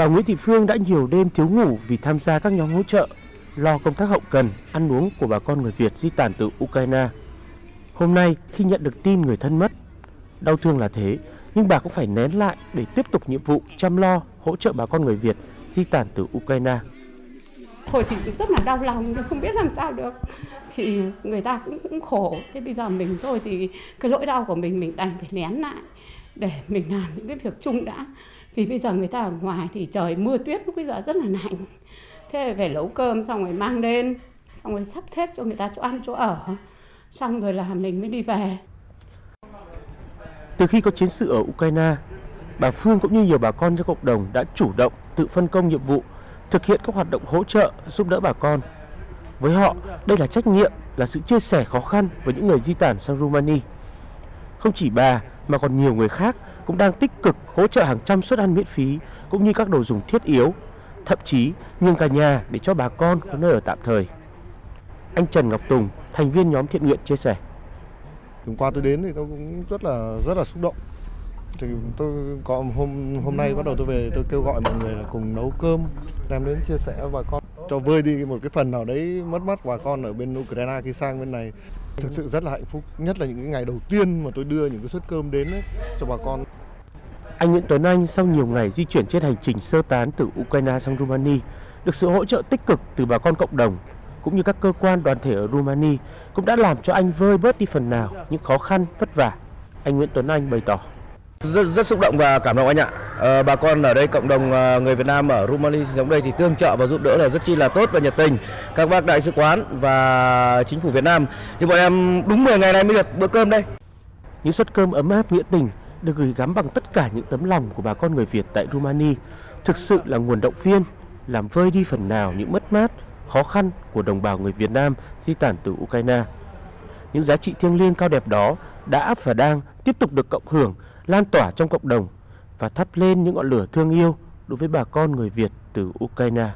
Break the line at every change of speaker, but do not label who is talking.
bà Nguyễn Thị Phương đã nhiều đêm thiếu ngủ vì tham gia các nhóm hỗ trợ, lo công tác hậu cần, ăn uống của bà con người Việt di tản từ Ukraine. Hôm nay khi nhận được tin người thân mất, đau thương là thế, nhưng bà cũng phải nén lại để tiếp tục nhiệm vụ chăm lo, hỗ trợ bà con người Việt di tản từ Ukraine.
Hồi thì rất là đau lòng không biết làm sao được. Thì người ta cũng, cũng khổ. Thế bây giờ mình thôi thì cái lỗi đau của mình mình đành phải nén lại để mình làm những cái việc chung đã. Vì bây giờ người ta ở ngoài thì trời mưa tuyết lúc bây giờ rất là lạnh. Thế về nấu cơm xong rồi mang lên, xong rồi sắp xếp cho người ta chỗ ăn chỗ ở. Xong rồi là mình mới đi về.
Từ khi có chiến sự ở Ukraine, bà Phương cũng như nhiều bà con trong cộng đồng đã chủ động tự phân công nhiệm vụ, thực hiện các hoạt động hỗ trợ giúp đỡ bà con. Với họ, đây là trách nhiệm, là sự chia sẻ khó khăn với những người di tản sang Rumani. Không chỉ bà mà còn nhiều người khác cũng đang tích cực hỗ trợ hàng trăm suất ăn miễn phí cũng như các đồ dùng thiết yếu, thậm chí nhường cả nhà để cho bà con có nơi ở tạm thời. Anh Trần Ngọc Tùng, thành viên nhóm thiện nguyện chia sẻ.
Hôm qua tôi đến thì tôi cũng rất là rất là xúc động. Thì tôi có hôm hôm nay bắt đầu tôi về tôi kêu gọi mọi người là cùng nấu cơm đem đến chia sẻ với bà con cho vơi đi một cái phần nào đấy mất mát bà con ở bên Ukraine khi sang bên này. Thực sự rất là hạnh phúc, nhất là những cái ngày đầu tiên mà tôi đưa những cái suất cơm đến ấy, cho bà con.
Anh Nguyễn Tuấn Anh sau nhiều ngày di chuyển trên hành trình sơ tán từ Ukraine sang Romania, được sự hỗ trợ tích cực từ bà con cộng đồng cũng như các cơ quan đoàn thể ở Romania cũng đã làm cho anh vơi bớt đi phần nào những khó khăn vất vả. Anh Nguyễn Tuấn Anh bày tỏ.
Rất, rất xúc động và cảm động anh ạ. Ờ, bà con ở đây cộng đồng ờ, người Việt Nam ở Romania sống đây thì tương trợ và giúp đỡ là rất chi là tốt và nhiệt tình. Các bác đại sứ quán và chính phủ Việt Nam thì bọn em đúng 10 ngày nay mới được bữa cơm đây.
Những suất cơm ấm áp nghĩa tình được gửi gắm bằng tất cả những tấm lòng của bà con người Việt tại Romania thực sự là nguồn động viên làm vơi đi phần nào những mất mát, khó khăn của đồng bào người Việt Nam di tản từ Ukraine. Những giá trị thiêng liêng cao đẹp đó đã và đang tiếp tục được cộng hưởng, lan tỏa trong cộng đồng và thắp lên những ngọn lửa thương yêu đối với bà con người Việt từ Ukraine.